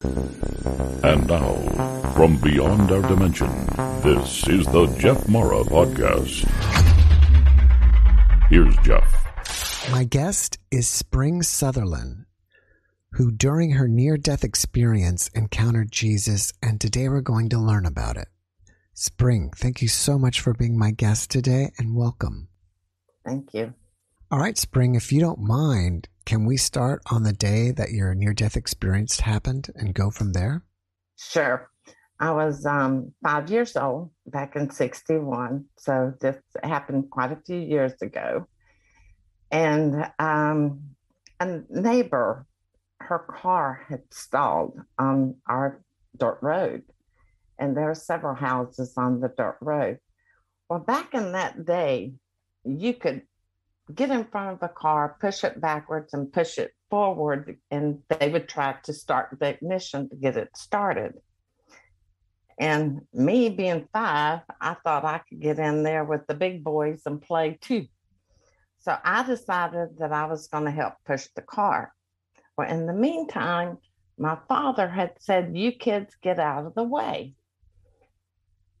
And now, from beyond our dimension, this is the Jeff Mara Podcast. Here's Jeff. My guest is Spring Sutherland, who during her near death experience encountered Jesus, and today we're going to learn about it. Spring, thank you so much for being my guest today and welcome. Thank you. All right, Spring, if you don't mind, can we start on the day that your near death experience happened and go from there? Sure. I was um, five years old back in 61. So this happened quite a few years ago. And um, a neighbor, her car had stalled on our dirt road. And there are several houses on the dirt road. Well, back in that day, you could get in front of the car, push it backwards, and push it forward, and they would try to start the ignition to get it started. And me being five, I thought I could get in there with the big boys and play too. So I decided that I was going to help push the car. Well, in the meantime, my father had said, You kids get out of the way.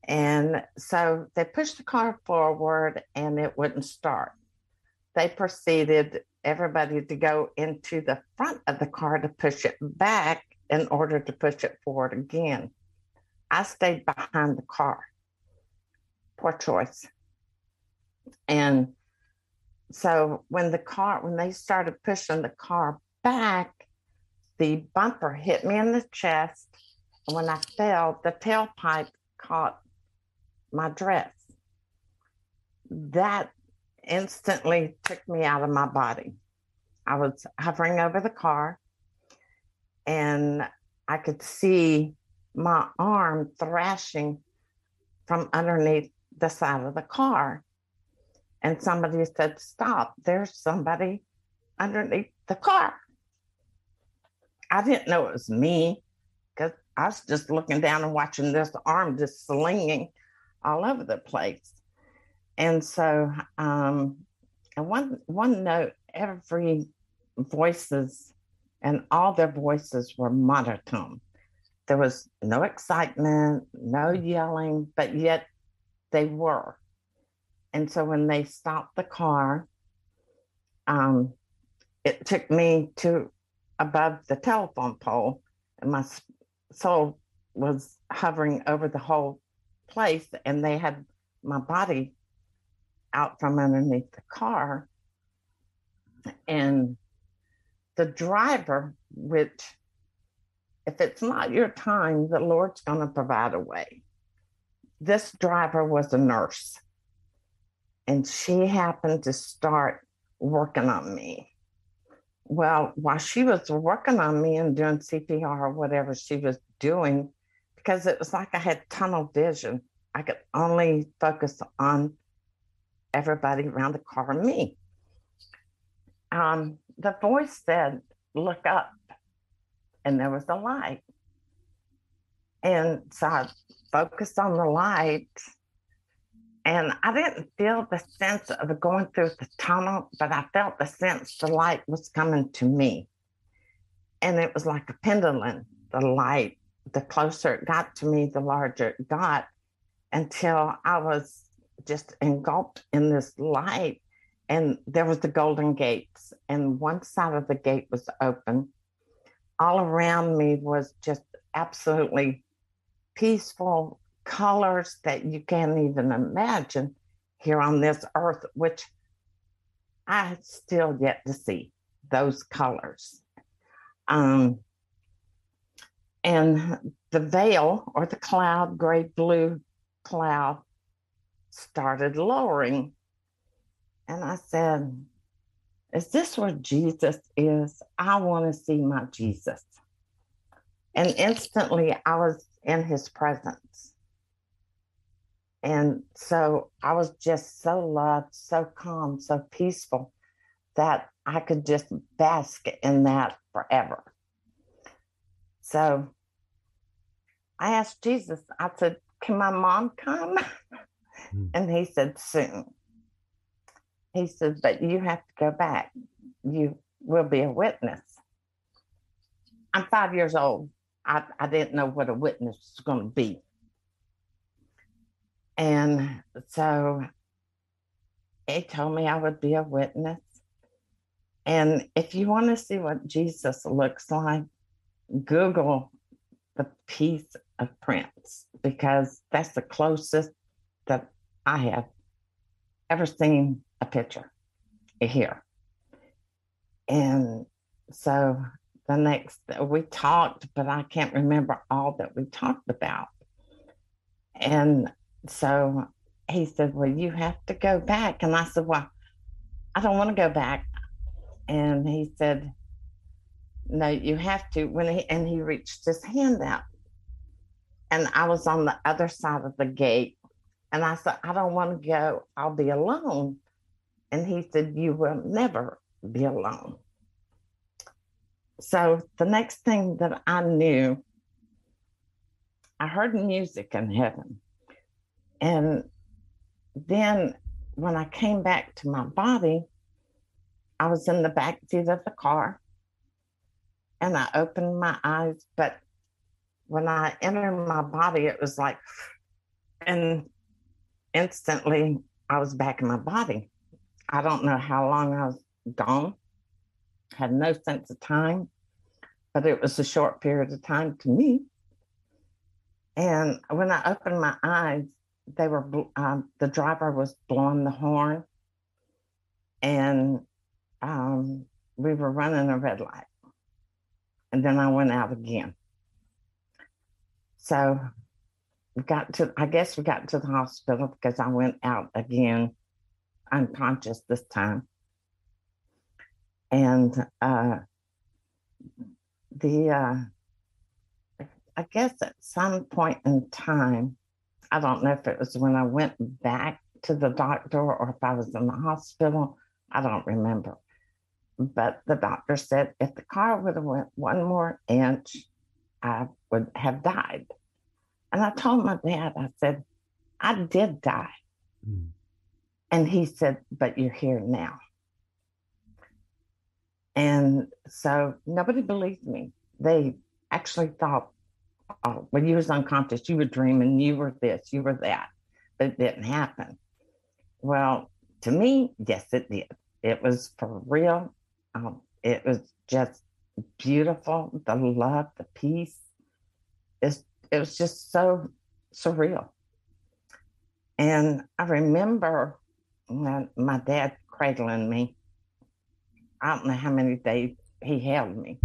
And so they pushed the car forward and it wouldn't start they proceeded everybody to go into the front of the car to push it back in order to push it forward again. I stayed behind the car. Poor choice. And so when the car, when they started pushing the car back, the bumper hit me in the chest. And when I fell, the tailpipe caught my dress. That instantly took me out of my body. I was hovering over the car and I could see my arm thrashing from underneath the side of the car. And somebody said, Stop, there's somebody underneath the car. I didn't know it was me because I was just looking down and watching this arm just slinging all over the place. And so, um, and one one note, every voices and all their voices were monotone. There was no excitement, no yelling, but yet they were. And so when they stopped the car, um, it took me to above the telephone pole, and my soul was hovering over the whole place, and they had my body out from underneath the car. And the driver, which, if it's not your time, the Lord's going to provide a way. This driver was a nurse, and she happened to start working on me. Well, while she was working on me and doing CPR or whatever she was doing, because it was like I had tunnel vision, I could only focus on everybody around the car and me. Um, the voice said, Look up. And there was a light. And so I focused on the light. And I didn't feel the sense of going through the tunnel, but I felt the sense the light was coming to me. And it was like a pendulum, the light. The closer it got to me, the larger it got until I was just engulfed in this light. And there was the Golden Gates, and one side of the gate was open. All around me was just absolutely peaceful colors that you can't even imagine here on this earth, which I still yet to see those colors. Um, and the veil or the cloud, gray blue cloud, started lowering. And I said, Is this where Jesus is? I want to see my Jesus. And instantly I was in his presence. And so I was just so loved, so calm, so peaceful that I could just bask in that forever. So I asked Jesus, I said, Can my mom come? Mm. And he said, Soon. He said, But you have to go back. You will be a witness. I'm five years old. I, I didn't know what a witness was going to be. And so he told me I would be a witness. And if you want to see what Jesus looks like, Google the piece of Prince because that's the closest that I have ever seen a picture here. And so the next, we talked, but I can't remember all that we talked about. And so he said, Well, you have to go back. And I said, Well, I don't want to go back. And he said, No, you have to. When he and he reached his hand out. And I was on the other side of the gate. And I said, I don't want to go. I'll be alone. And he said, You will never be alone. So the next thing that I knew, I heard music in heaven. And then when I came back to my body, I was in the back seat of the car and I opened my eyes. But when I entered my body, it was like, and instantly I was back in my body. I don't know how long I was gone, had no sense of time, but it was a short period of time to me. And when I opened my eyes, they were um, the driver was blowing the horn, and um, we were running a red light, and then I went out again. So got to, I guess we got to the hospital because I went out again, unconscious this time, and uh, the uh, I guess at some point in time, I don't know if it was when I went back to the doctor or if I was in the hospital. I don't remember. But the doctor said if the car would have went one more inch, I would have died. And I told my dad, I said, I did die. Mm. And he said, but you're here now. And so nobody believed me. They actually thought oh, when you was unconscious, you were dreaming, you were this, you were that, but it didn't happen. Well, to me, yes, it did. It was for real. Um, it was just beautiful. The love, the peace. It's, it was just so surreal. And I remember when my dad cradling me. I don't know how many days he held me.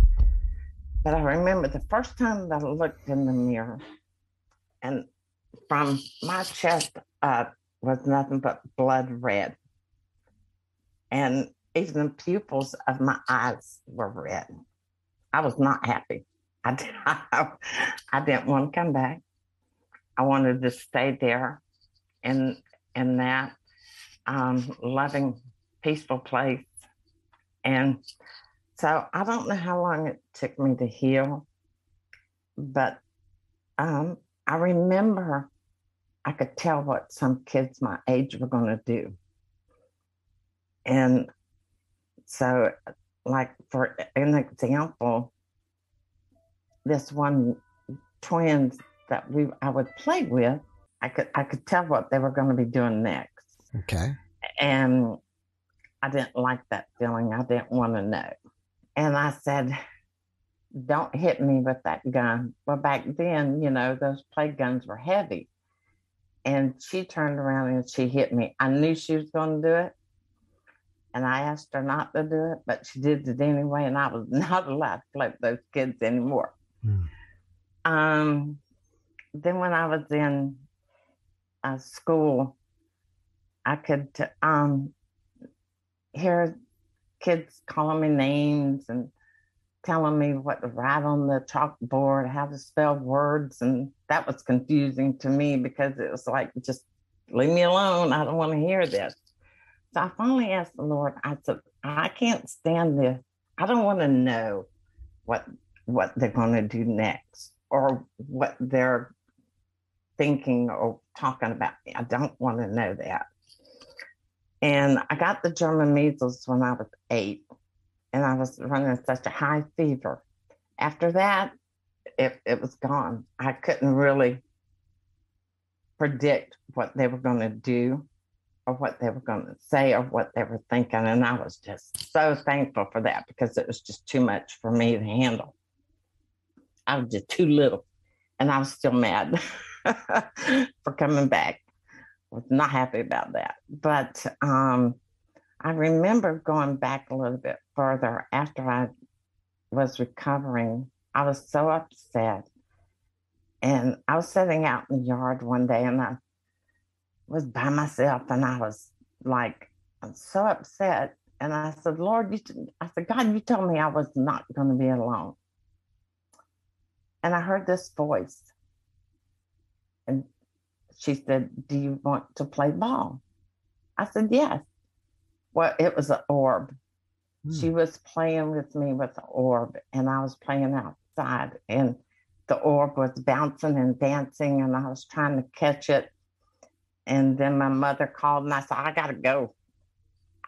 But I remember the first time that I looked in the mirror, and from my chest up was nothing but blood red. And even the pupils of my eyes were red. I was not happy. I, I didn't want to come back. I wanted to stay there in in that um, loving, peaceful place. And so I don't know how long it took me to heal, but um, I remember I could tell what some kids my age were going to do. And so, like, for an example, this one twins that we I would play with, I could I could tell what they were going to be doing next. Okay. And I didn't like that feeling. I didn't want to know. And I said, Don't hit me with that gun. Well, back then, you know, those play guns were heavy. And she turned around and she hit me. I knew she was going to do it. And I asked her not to do it, but she did it anyway. And I was not allowed to play with those kids anymore. Mm. Um, then when I was in uh, school, I could um, hear kids calling me names and telling me what to write on the chalkboard, how to spell words. And that was confusing to me because it was like, just leave me alone. I don't want to hear this. So I finally asked the Lord, I said, I can't stand this. I don't want to know what what they're going to do next or what they're thinking or talking about. I don't want to know that. And I got the German measles when I was eight, and I was running such a high fever. After that, it, it was gone. I couldn't really predict what they were going to do or what they were going to say or what they were thinking. And I was just so thankful for that because it was just too much for me to handle. I was just too little and I was still mad for coming back. Was not happy about that. But um, I remember going back a little bit further after I was recovering. I was so upset. And I was sitting out in the yard one day and I was by myself and I was like, I'm so upset. And I said, Lord, you, I said, God, you told me I was not going to be alone. And I heard this voice. And she said, Do you want to play ball? I said, Yes. Well, it was an orb. Mm. She was playing with me with the orb, and I was playing outside, and the orb was bouncing and dancing, and I was trying to catch it. And then my mother called, and I said, I got to go.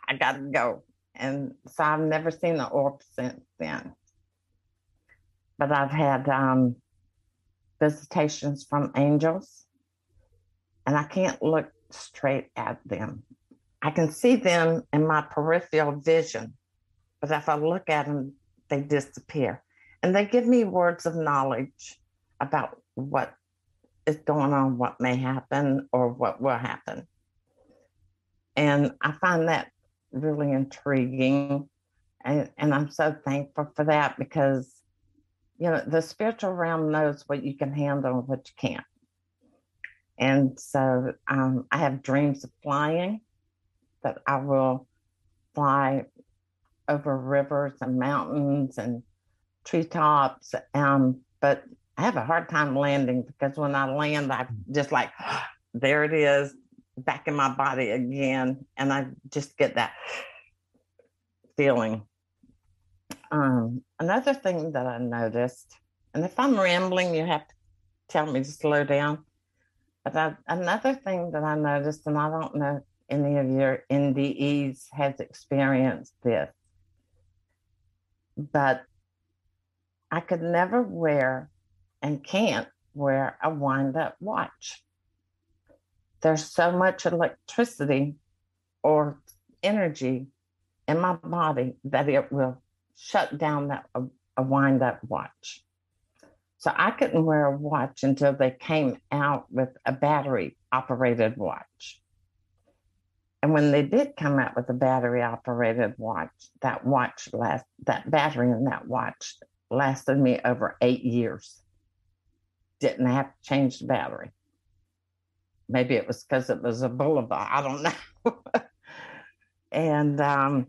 I got to go. And so I've never seen the orb since then but I've had um, visitations from angels, and I can't look straight at them. I can see them in my peripheral vision, but if I look at them, they disappear. And they give me words of knowledge about what is going on, what may happen, or what will happen. And I find that really intriguing. And, and I'm so thankful for that because you know, the spiritual realm knows what you can handle and what you can't. And so um, I have dreams of flying, that I will fly over rivers and mountains and treetops. Um, but I have a hard time landing because when I land, I'm just like, there it is, back in my body again. And I just get that feeling um, another thing that I noticed, and if I'm rambling, you have to tell me to slow down. But I, another thing that I noticed, and I don't know any of your NDEs has experienced this, but I could never wear and can't wear a wind up watch. There's so much electricity or energy in my body that it will shut down that a, a wind up watch. So I couldn't wear a watch until they came out with a battery operated watch. And when they did come out with a battery operated watch, that watch last that battery in that watch lasted me over eight years. Didn't have to change the battery. Maybe it was because it was a Bulova. I don't know. and um,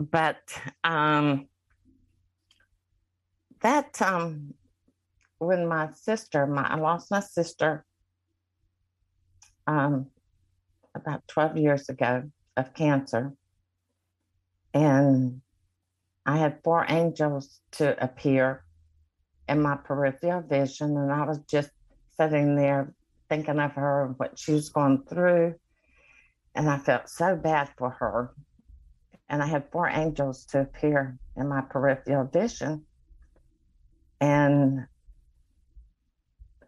but um, that um, when my sister, my I lost my sister um, about 12 years ago of cancer. And I had four angels to appear in my peripheral vision. And I was just sitting there thinking of her and what she was going through. And I felt so bad for her and I had four angels to appear in my peripheral vision. And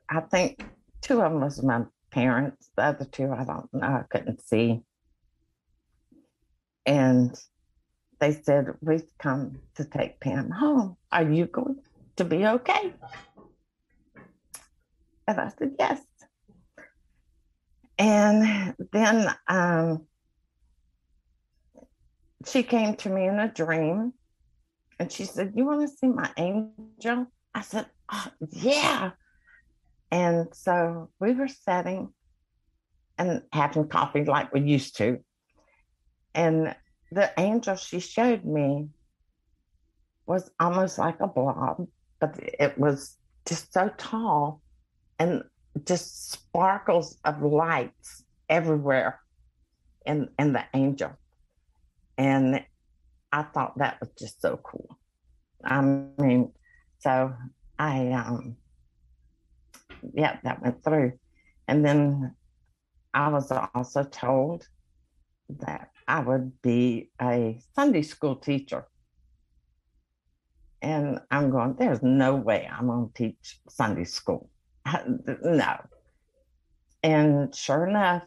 I think two of them was my parents. The other two, I don't know, I couldn't see. And they said, We've come to take Pam home. Are you going to be okay? And I said, Yes. And then um, she came to me in a dream and she said, You want to see my angel? I said, oh, Yeah. And so we were sitting and having coffee like we used to. And the angel she showed me was almost like a blob, but it was just so tall and just sparkles of lights everywhere in in the angel. And I thought that was just so cool. I mean, so I um yeah, that went through. And then I was also told that I would be a Sunday school teacher. And I'm going, there's no way I'm going to teach Sunday school. no. And sure enough,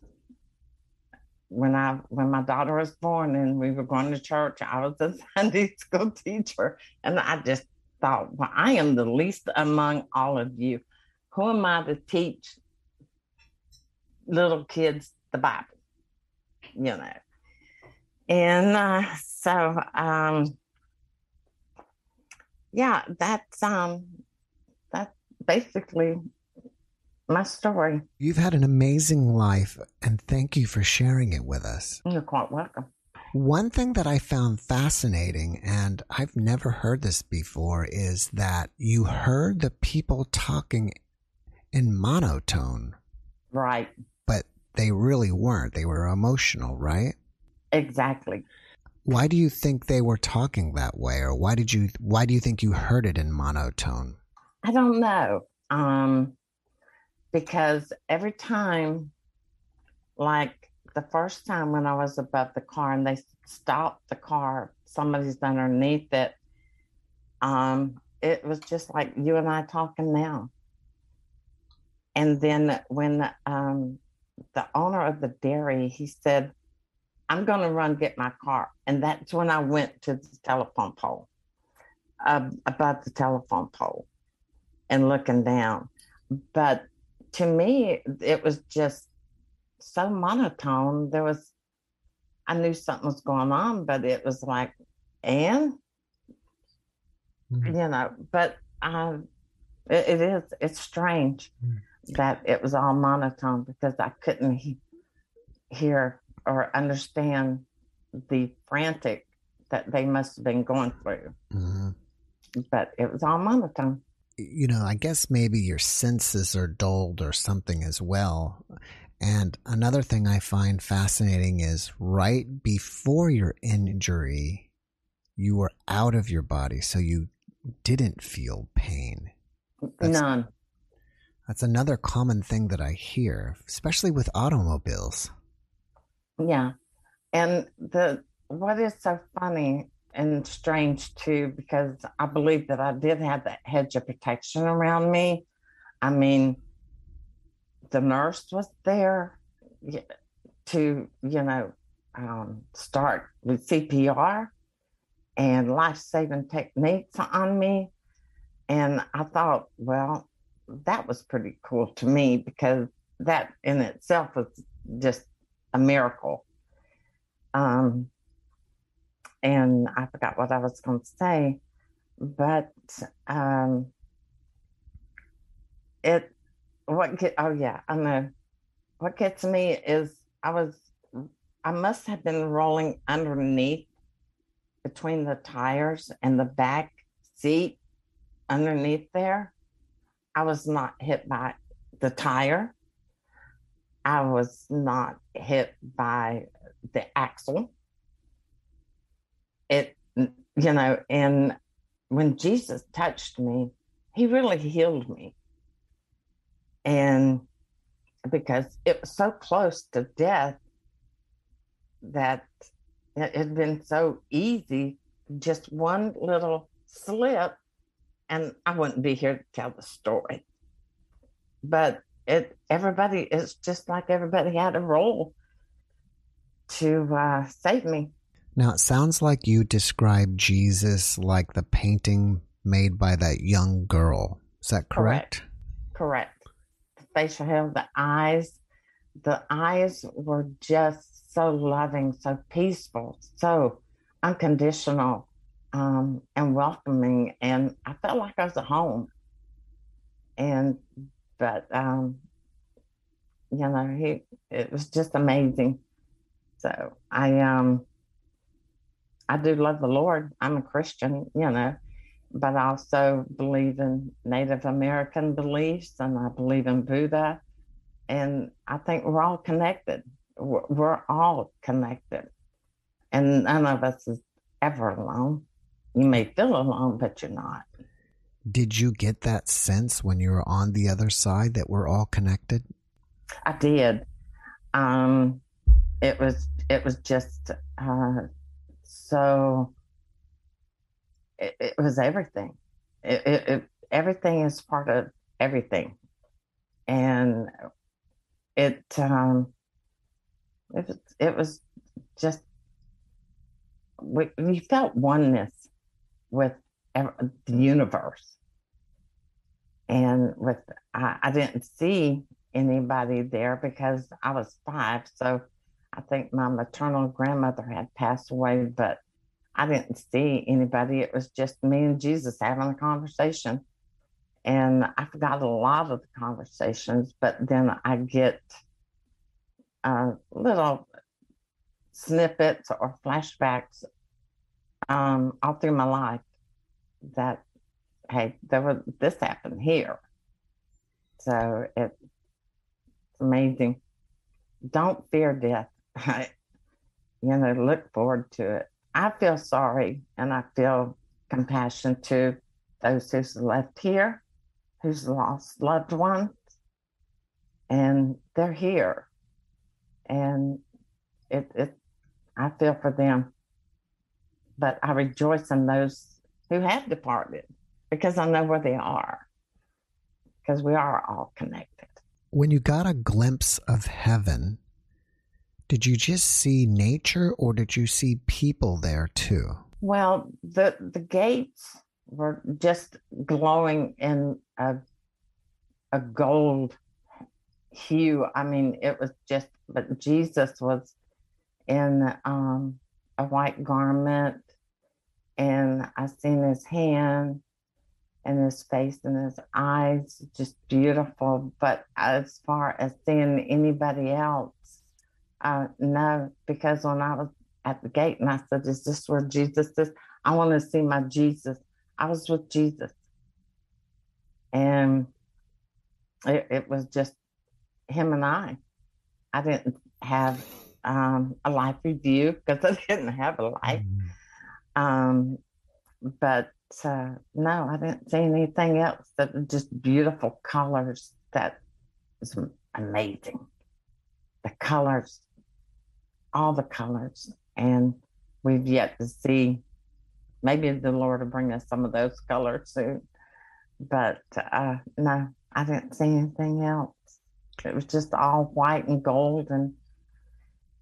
when I when my daughter was born and we were going to church, I was a Sunday school teacher, and I just thought, well, I am the least among all of you. Who am I to teach little kids the Bible? You know, and uh, so um, yeah, that's um, that's basically my story. You've had an amazing life, and thank you for sharing it with us. You're quite welcome. One thing that I found fascinating, and I've never heard this before, is that you heard the people talking in monotone. Right. But they really weren't. They were emotional, right? Exactly. Why do you think they were talking that way, or why did you? Why do you think you heard it in monotone? I don't know. Um, because every time, like the first time when I was above the car and they stopped the car, somebody's underneath it. Um, it was just like you and I talking now. And then when um, the owner of the dairy, he said, I'm going to run get my car. And that's when I went to the telephone pole, uh, above the telephone pole and looking down. But to me, it was just so monotone. There was, I knew something was going on, but it was like, and, mm-hmm. you know, but uh, it, it is, it's strange mm-hmm. that it was all monotone because I couldn't he- hear or understand the frantic that they must have been going through. Mm-hmm. But it was all monotone you know, I guess maybe your senses are dulled or something as well. And another thing I find fascinating is right before your injury, you were out of your body, so you didn't feel pain. That's, None. That's another common thing that I hear, especially with automobiles. Yeah. And the what is so funny and strange too because I believe that I did have that hedge of protection around me. I mean, the nurse was there to, you know, um, start with CPR and life saving techniques on me. And I thought, well, that was pretty cool to me because that in itself was just a miracle. Um, and I forgot what I was going to say, but um, it what get oh yeah I know what gets me is I was I must have been rolling underneath between the tires and the back seat underneath there. I was not hit by the tire. I was not hit by the axle it you know and when jesus touched me he really healed me. And because it was so close to death that it had been so easy just one little slip and i wouldn't be here to tell the story. But it everybody it's just like everybody had a role to uh, save me now, it sounds like you describe Jesus like the painting made by that young girl. Is that correct? Correct. correct. The facial hair, the eyes, the eyes were just so loving, so peaceful, so unconditional um, and welcoming. And I felt like I was at home. And, but, um, you know, he, it was just amazing. So I, um, I do love the Lord. I'm a Christian, you know, but I also believe in Native American beliefs and I believe in Buddha. And I think we're all connected. We're, we're all connected. And none of us is ever alone. You may feel alone, but you're not. Did you get that sense when you were on the other side that we're all connected? I did. Um, it was it was just uh, so it, it, was everything. It, it, everything is part of everything, and it um, it it was just we, we felt oneness with the universe, and with I, I didn't see anybody there because I was five, so I think my maternal grandmother had passed away, but I didn't see anybody. It was just me and Jesus having a conversation. And I forgot a lot of the conversations, but then I get uh, little snippets or flashbacks um, all through my life that, hey, there was this happened here. So it, it's amazing. Don't fear death. you know, look forward to it. I feel sorry and I feel compassion to those who's left here, who's lost loved ones, and they're here. And it, it I feel for them. But I rejoice in those who have departed because I know where they are. Because we are all connected. When you got a glimpse of heaven, did you just see nature or did you see people there too? Well, the the gates were just glowing in a a gold hue. I mean, it was just but Jesus was in um, a white garment and I seen his hand and his face and his eyes just beautiful. But as far as seeing anybody else, uh, no, because when I was at the gate and I said, Is this where Jesus is? I want to see my Jesus. I was with Jesus. And it, it was just him and I. I didn't have um, a life review because I didn't have a life. Mm. Um, but uh, no, I didn't see anything else that just beautiful colors that was amazing. The colors all the colors. And we've yet to see, maybe the Lord will bring us some of those colors soon. But uh, no, I didn't see anything else. It was just all white and gold and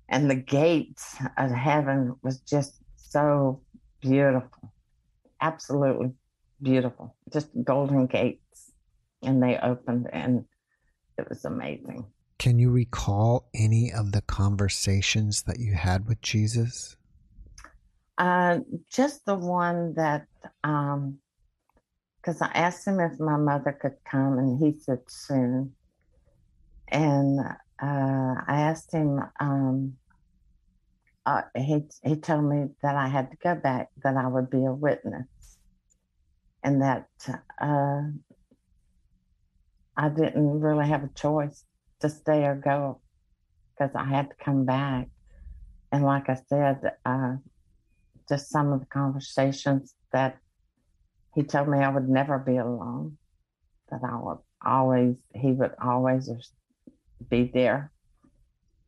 and the gates of heaven was just so beautiful. Absolutely beautiful. Just golden gates. And they opened and it was amazing. Can you recall any of the conversations that you had with Jesus? Uh, just the one that, because um, I asked him if my mother could come, and he said soon. And uh, I asked him, um, uh, he, he told me that I had to go back, that I would be a witness, and that uh, I didn't really have a choice to stay or go because I had to come back. And like I said, uh, just some of the conversations that he told me I would never be alone, that I would always, he would always be there.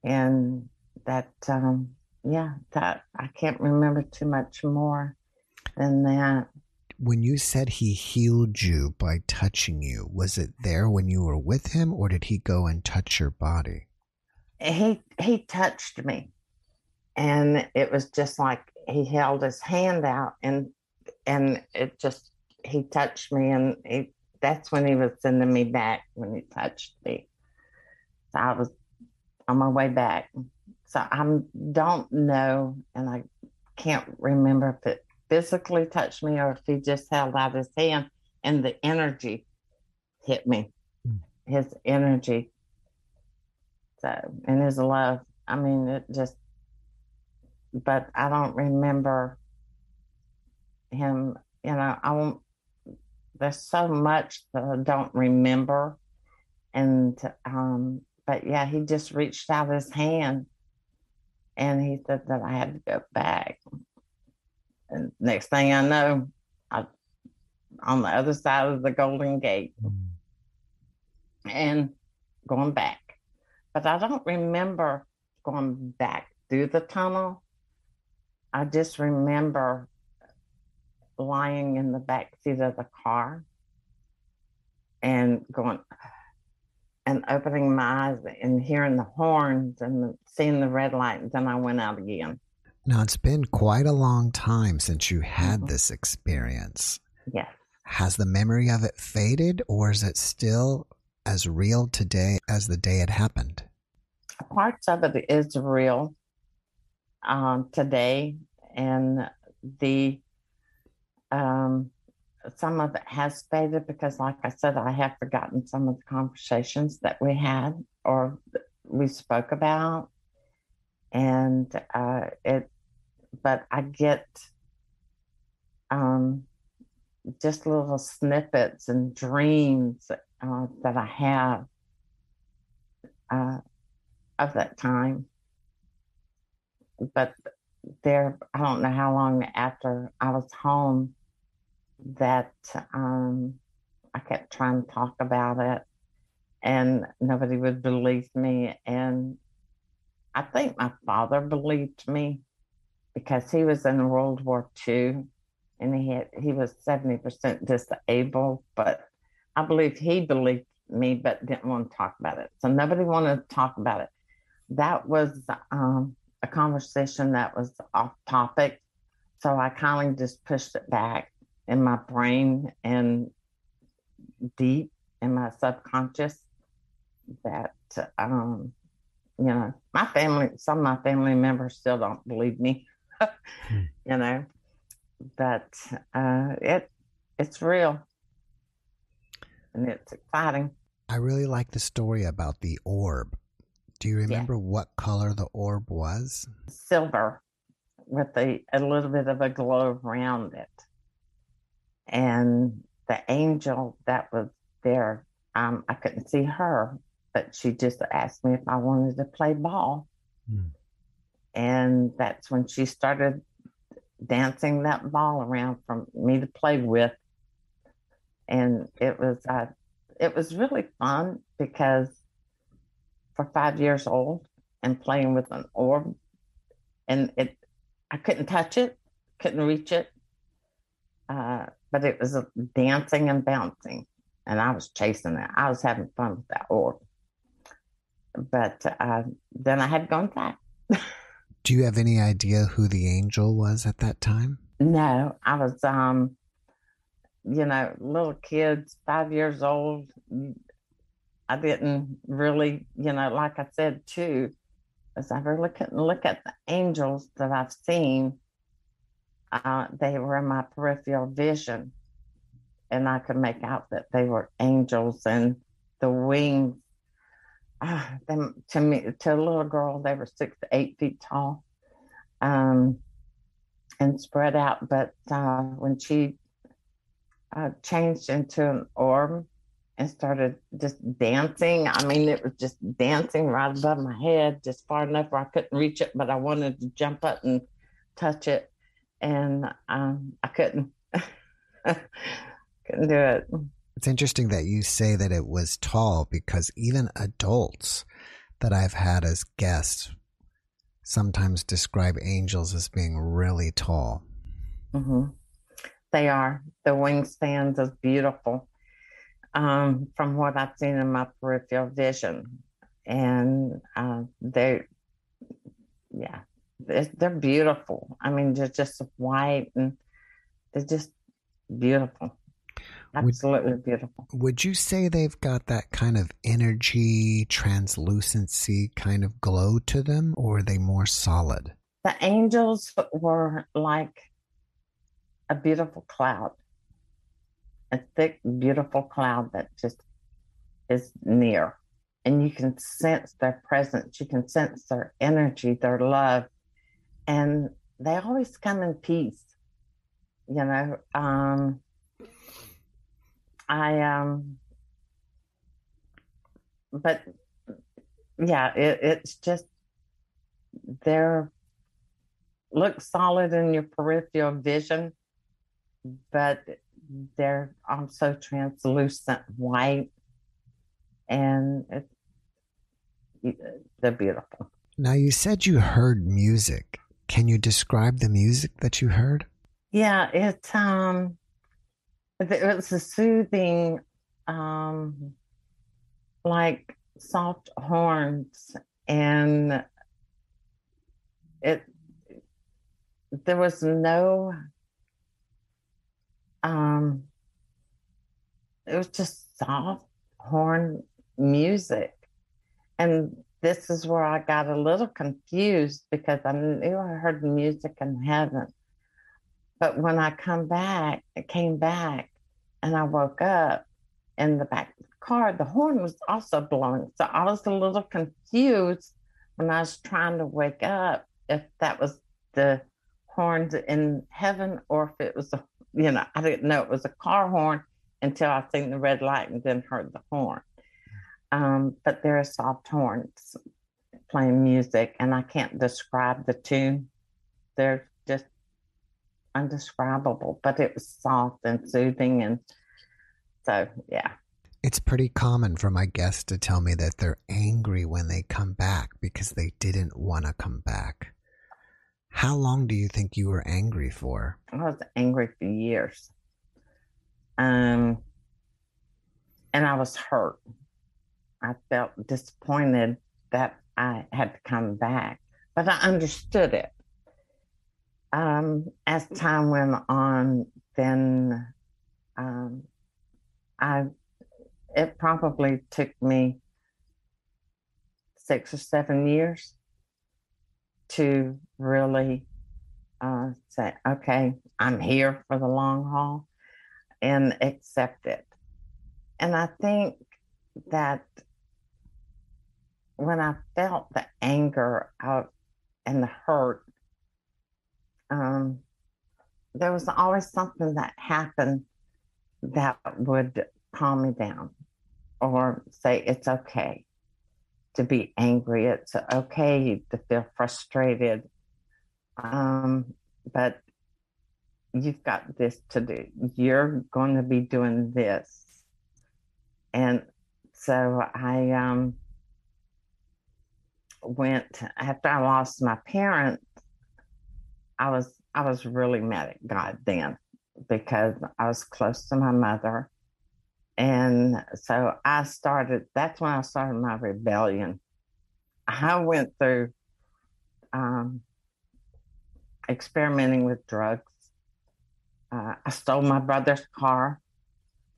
And that, um, yeah, that I can't remember too much more than that when you said he healed you by touching you, was it there when you were with him or did he go and touch your body? He he touched me. And it was just like he held his hand out and and it just he touched me and he, that's when he was sending me back when he touched me. So I was on my way back. So I don't know and I can't remember if it physically touched me or if he just held out his hand and the energy hit me. Mm. His energy. So, and his love. I mean, it just, but I don't remember him, you know, I won't, there's so much that I don't remember. And, um, but yeah, he just reached out his hand and he said that I had to go back. And next thing I know, I on the other side of the Golden Gate and going back. But I don't remember going back through the tunnel. I just remember lying in the back seat of the car and going and opening my eyes and hearing the horns and seeing the red light, and then I went out again. Now, it's been quite a long time since you had mm-hmm. this experience. Yes. Has the memory of it faded, or is it still as real today as the day it happened? Parts of it is real um, today, and the um, some of it has faded because, like I said, I have forgotten some of the conversations that we had or we spoke about, and uh, it. But I get um, just little snippets and dreams uh, that I have uh, of that time. But there, I don't know how long after I was home that um, I kept trying to talk about it and nobody would believe me. And I think my father believed me because he was in World War II and he had, he was 70% disabled, but I believe he believed me but didn't want to talk about it. So nobody wanted to talk about it. That was um, a conversation that was off topic. So I kind of just pushed it back in my brain and deep in my subconscious that um you know my family some of my family members still don't believe me. you know but uh it it's real and it's exciting i really like the story about the orb do you remember yeah. what color the orb was silver with a, a little bit of a glow around it and the angel that was there, um, I couldn't see her, but she just asked me if I wanted to play ball. Mm. And that's when she started dancing that ball around for me to play with. And it was uh, it was really fun because for five years old and playing with an orb and it I couldn't touch it, couldn't reach it. Uh, but it was dancing and bouncing, and I was chasing it. I was having fun with that orb. But uh, then I had gone back. Do you have any idea who the angel was at that time? No, I was, um, you know, little kids, five years old. I didn't really, you know, like I said too, as I really couldn't look at the angels that I've seen uh, they were in my peripheral vision, and I could make out that they were angels and the wings. Uh, them to me, to a little girl, they were six to eight feet tall, um, and spread out. But uh, when she uh, changed into an orb and started just dancing. I mean, it was just dancing right above my head, just far enough where I couldn't reach it, but I wanted to jump up and touch it and um, I couldn't couldn't do it. It's interesting that you say that it was tall because even adults that I've had as guests sometimes describe angels as being really tall. Mm-hmm. They are. The wingspans is beautiful um, from what I've seen in my peripheral vision. And uh, they, yeah, they're beautiful. I mean, they're just white and they're just beautiful. Absolutely would, beautiful. Would you say they've got that kind of energy, translucency kind of glow to them, or are they more solid? The angels were like a beautiful cloud, a thick, beautiful cloud that just is near. And you can sense their presence, you can sense their energy, their love, and they always come in peace you know um I um, but yeah, it, it's just they're look solid in your peripheral vision, but they're also translucent white, and it, they're beautiful. Now you said you heard music. Can you describe the music that you heard? Yeah, it's um, it was a soothing, um, like soft horns, and it there was no um it was just soft horn music and this is where I got a little confused because I knew I heard music in heaven. But when I come back, it came back and I woke up in the back of the car, the horn was also blowing. So I was a little confused when I was trying to wake up if that was the horns in heaven or if it was a, you know, I didn't know it was a car horn until I seen the red light and then heard the horn. Um, but there are soft horns playing music, and I can't describe the tune. They're just undescribable, but it was soft and soothing. And so, yeah. It's pretty common for my guests to tell me that they're angry when they come back because they didn't want to come back. How long do you think you were angry for? I was angry for years. Um, and I was hurt. I felt disappointed that I had to come back, but I understood it. Um, as time went on, then um, I it probably took me six or seven years to really uh, say, okay, I'm here for the long haul and accept it. And I think that when I felt the anger out and the hurt, um, there was always something that happened that would calm me down or say it's okay to be angry. It's okay to feel frustrated. Um, but you've got this to do. You're going to be doing this. And so I um, went after I lost my parents. I was I was really mad at God then because I was close to my mother and so I started, that's when I started my rebellion. I went through um, experimenting with drugs. Uh, I stole my brother's car,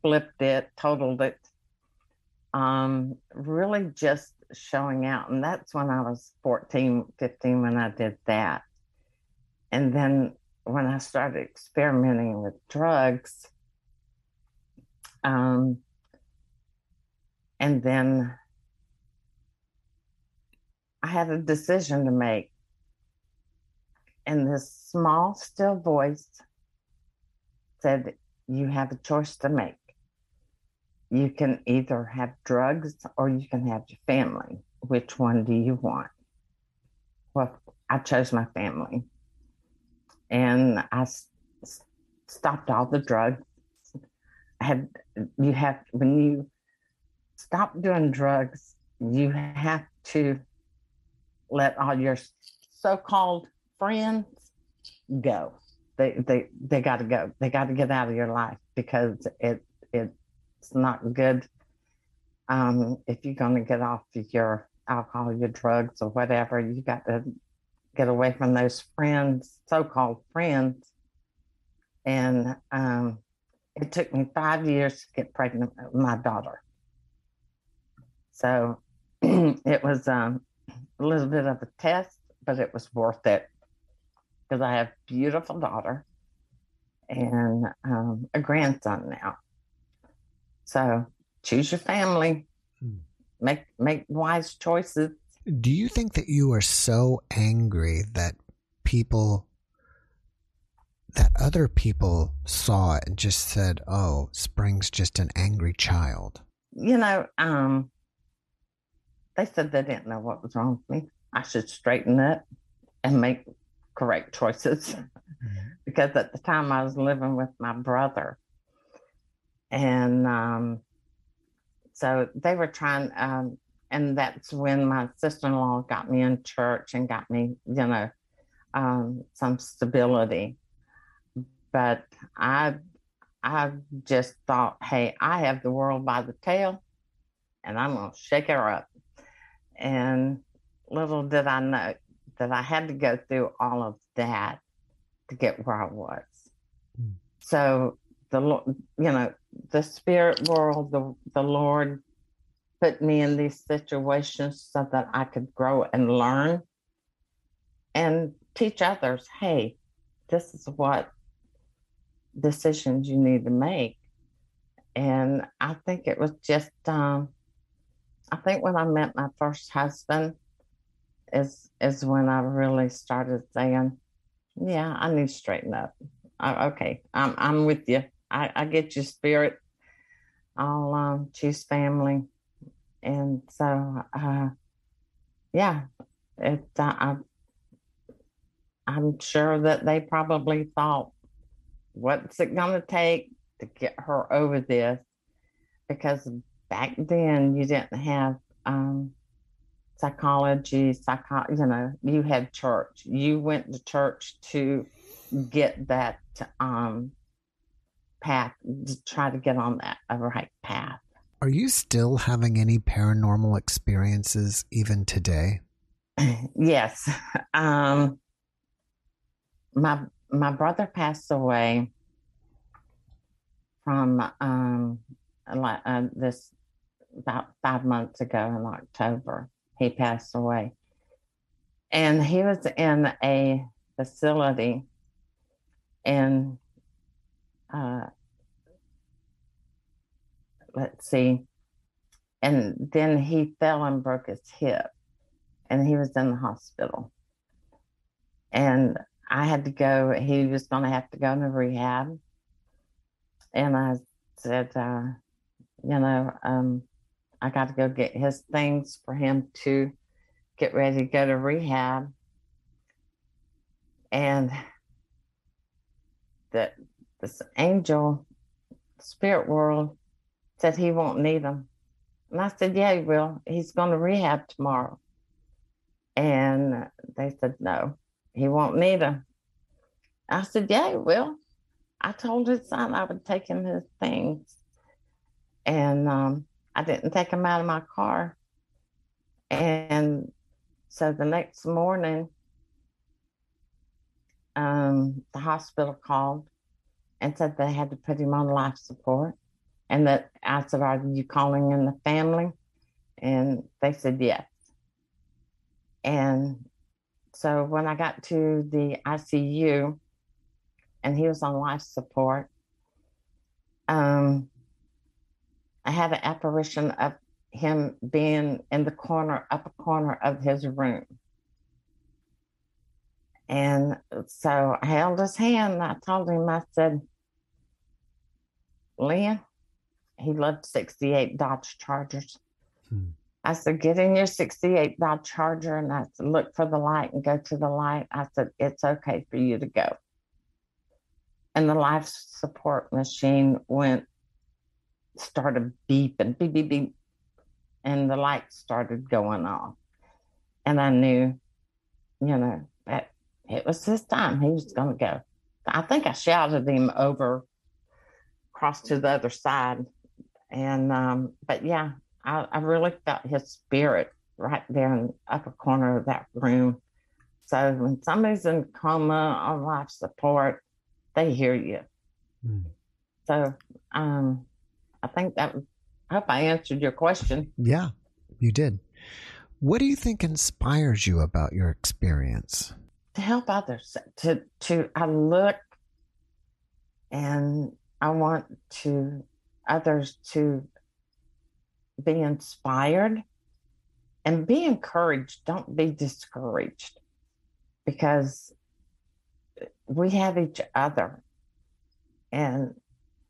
flipped it, totaled it. Um, really just showing out. And that's when I was 14, 15 when I did that. And then when I started experimenting with drugs, um, and then I had a decision to make. And this small, still voice said, You have a choice to make. You can either have drugs or you can have your family. Which one do you want? Well, I chose my family. And I s- stopped all the drugs had you have when you stop doing drugs, you have to let all your so-called friends go. They they they got to go. They got to get out of your life because it it's not good. Um, if you're going to get off your alcohol, your drugs, or whatever, you got to get away from those friends, so-called friends, and um, it took me five years to get pregnant with my daughter. So it was um, a little bit of a test, but it was worth it because I have a beautiful daughter and um, a grandson now. So choose your family, hmm. make make wise choices. Do you think that you are so angry that people that other people saw it and just said, "Oh, Spring's just an angry child." You know, um, they said they didn't know what was wrong with me. I should straighten up and make correct choices mm-hmm. because at the time I was living with my brother, and um, so they were trying. Um, and that's when my sister-in-law got me in church and got me, you know, um, some stability. But I, I just thought, hey, I have the world by the tail, and I'm gonna shake her up. And little did I know that I had to go through all of that to get where I was. Mm. So the you know the spirit world, the the Lord put me in these situations so that I could grow and learn and teach others hey, this is what decisions you need to make. And I think it was just, um, I think when I met my first husband is is when I really started saying, yeah, I need to straighten up. I, okay, I'm I'm with you. I, I get your spirit. I'll um, choose family and so uh, yeah. Uh, I'm, I'm sure that they probably thought, what's it going to take to get her over this? Because back then you didn't have um, psychology, psycho. You know, you had church. You went to church to get that um, path to try to get on that right path. Are you still having any paranormal experiences even today? Yes. Um, my my brother passed away from um, uh, this about five months ago in October. He passed away, and he was in a facility in uh, let's see. And then he fell and broke his hip, and he was in the hospital. And I had to go, he was going to have to go into rehab. And I said, uh, you know, um, I got to go get his things for him to get ready to go to rehab. And that this angel spirit world said he won't need them. And I said, Yeah, he will. He's going to rehab tomorrow. And they said, No, he won't need them. I said, Yeah, he will. I told his son I would take him his things. And um, I didn't take him out of my car. And so the next morning, um, the hospital called and said they had to put him on life support. And that I said, Are you calling in the family? And they said, Yes. And so when I got to the ICU and he was on life support, um, I had an apparition of him being in the corner, upper corner of his room. And so I held his hand and I told him, I said, Lynn, he loved 68 Dodge Chargers. Hmm. I said, get in your 68 Dodge Charger. And I said, look for the light and go to the light. I said, it's okay for you to go. And the life support machine went, started beeping, beep, beep, beep. And the light started going off. And I knew, you know, that it was his time. He was going to go. I think I shouted him over, across to the other side and um, but yeah, I, I really felt his spirit right there in the upper corner of that room. So when somebody's in coma on life support, they hear you. Mm. So um, I think that I hope I answered your question. Yeah, you did. What do you think inspires you about your experience? To help others. To to I look and I want to others to be inspired and be encouraged. Don't be discouraged because we have each other and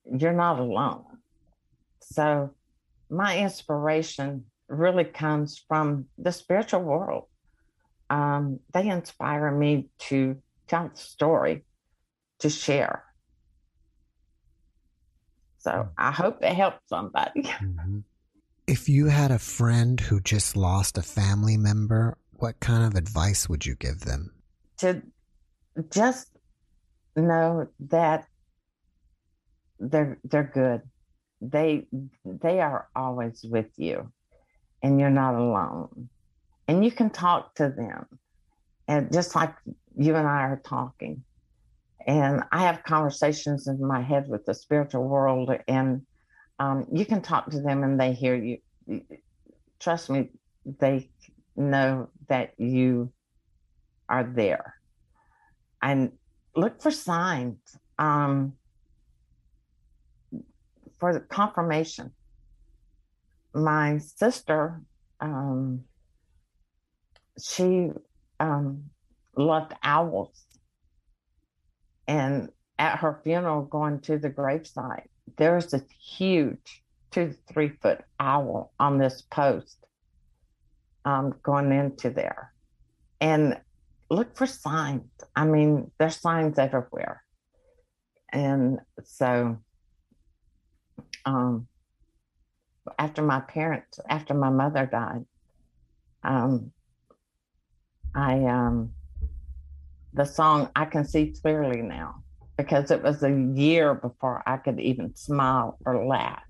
you're not alone. So my inspiration really comes from the spiritual world. Um, they inspire me to tell the story, to share. So hmm. I hope it helps somebody. Mm-hmm. If you had a friend who just lost a family member, what kind of advice would you give them? To just know that they're they're good. They they are always with you and you're not alone. And you can talk to them. And just like you and I are talking. And I have conversations in my head with the spiritual world, and um, you can talk to them and they hear you. Trust me, they know that you are there. And look for signs um, for the confirmation. My sister, um, she um, loved owls. And at her funeral, going to the gravesite, there's a huge two to three foot owl on this post um, going into there. And look for signs. I mean, there's signs everywhere. And so um, after my parents, after my mother died, um, I um, the song I can see clearly now because it was a year before I could even smile or laugh.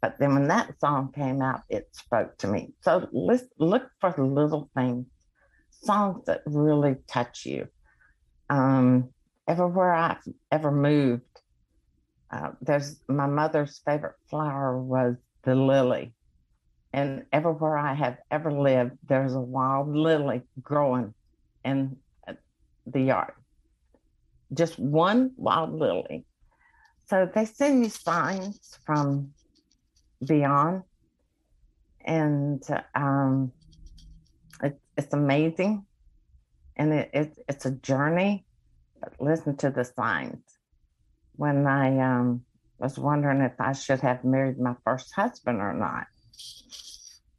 But then when that song came out, it spoke to me. So let's look for little things, songs that really touch you. Um, everywhere I've ever moved, uh, there's my mother's favorite flower was the lily. And everywhere I have ever lived, there's a wild lily growing in the yard. Just one wild lily. So they send you signs from beyond. And um, it, it's amazing. And it, it, it's a journey. But listen to the signs. When I um, was wondering if I should have married my first husband or not,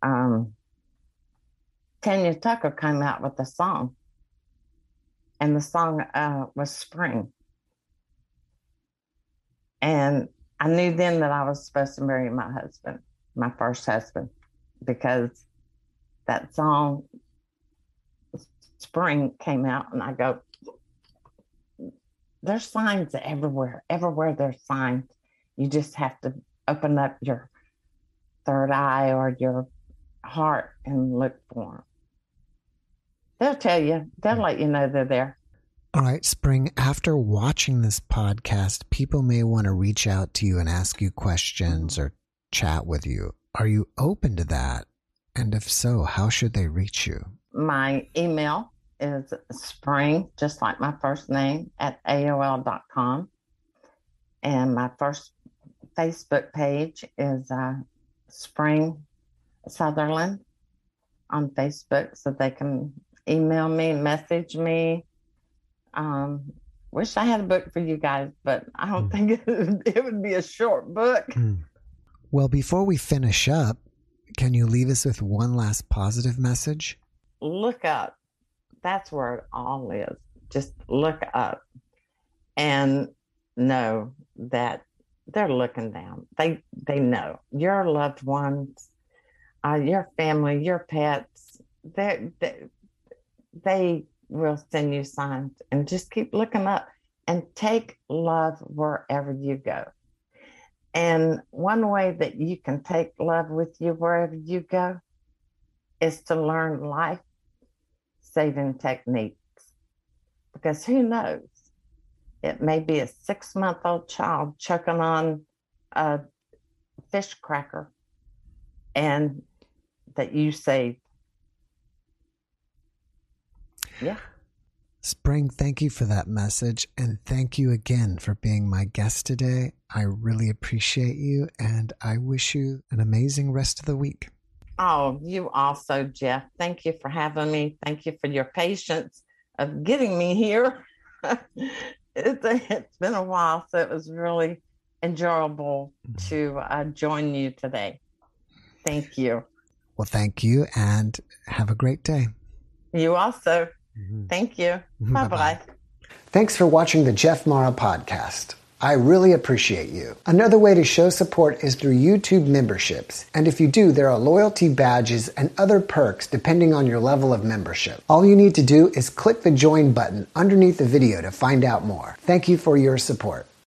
um, Tanya Tucker came out with a song. And the song uh, was Spring. And I knew then that I was supposed to marry my husband, my first husband, because that song, Spring, came out, and I go, there's signs everywhere. Everywhere there's signs. You just have to open up your third eye or your heart and look for them. They'll tell you, they'll let you know they're there. All right, Spring, after watching this podcast, people may want to reach out to you and ask you questions or chat with you. Are you open to that? And if so, how should they reach you? My email is spring, just like my first name, at AOL.com. And my first Facebook page is uh, Spring Sutherland on Facebook, so they can email me, message me, um, wish I had a book for you guys, but I don't mm. think it, it, would be a short book. Mm. Well, before we finish up, can you leave us with one last positive message? Look up. That's where it all is. Just look up and know that they're looking down. They they know your loved ones, uh, your family, your pets. They they they will send you signs and just keep looking up and take love wherever you go. And one way that you can take love with you wherever you go is to learn life saving techniques. Because who knows? It may be a six month old child choking on a fish cracker and that you saved yeah. Spring, thank you for that message. And thank you again for being my guest today. I really appreciate you. And I wish you an amazing rest of the week. Oh, you also, Jeff. Thank you for having me. Thank you for your patience of getting me here. it's, it's been a while, so it was really enjoyable to uh, join you today. Thank you. Well, thank you and have a great day. You also. Mm-hmm. Thank you. Mm-hmm. Bye bye. Thanks for watching the Jeff Mara podcast. I really appreciate you. Another way to show support is through YouTube memberships. And if you do, there are loyalty badges and other perks depending on your level of membership. All you need to do is click the join button underneath the video to find out more. Thank you for your support.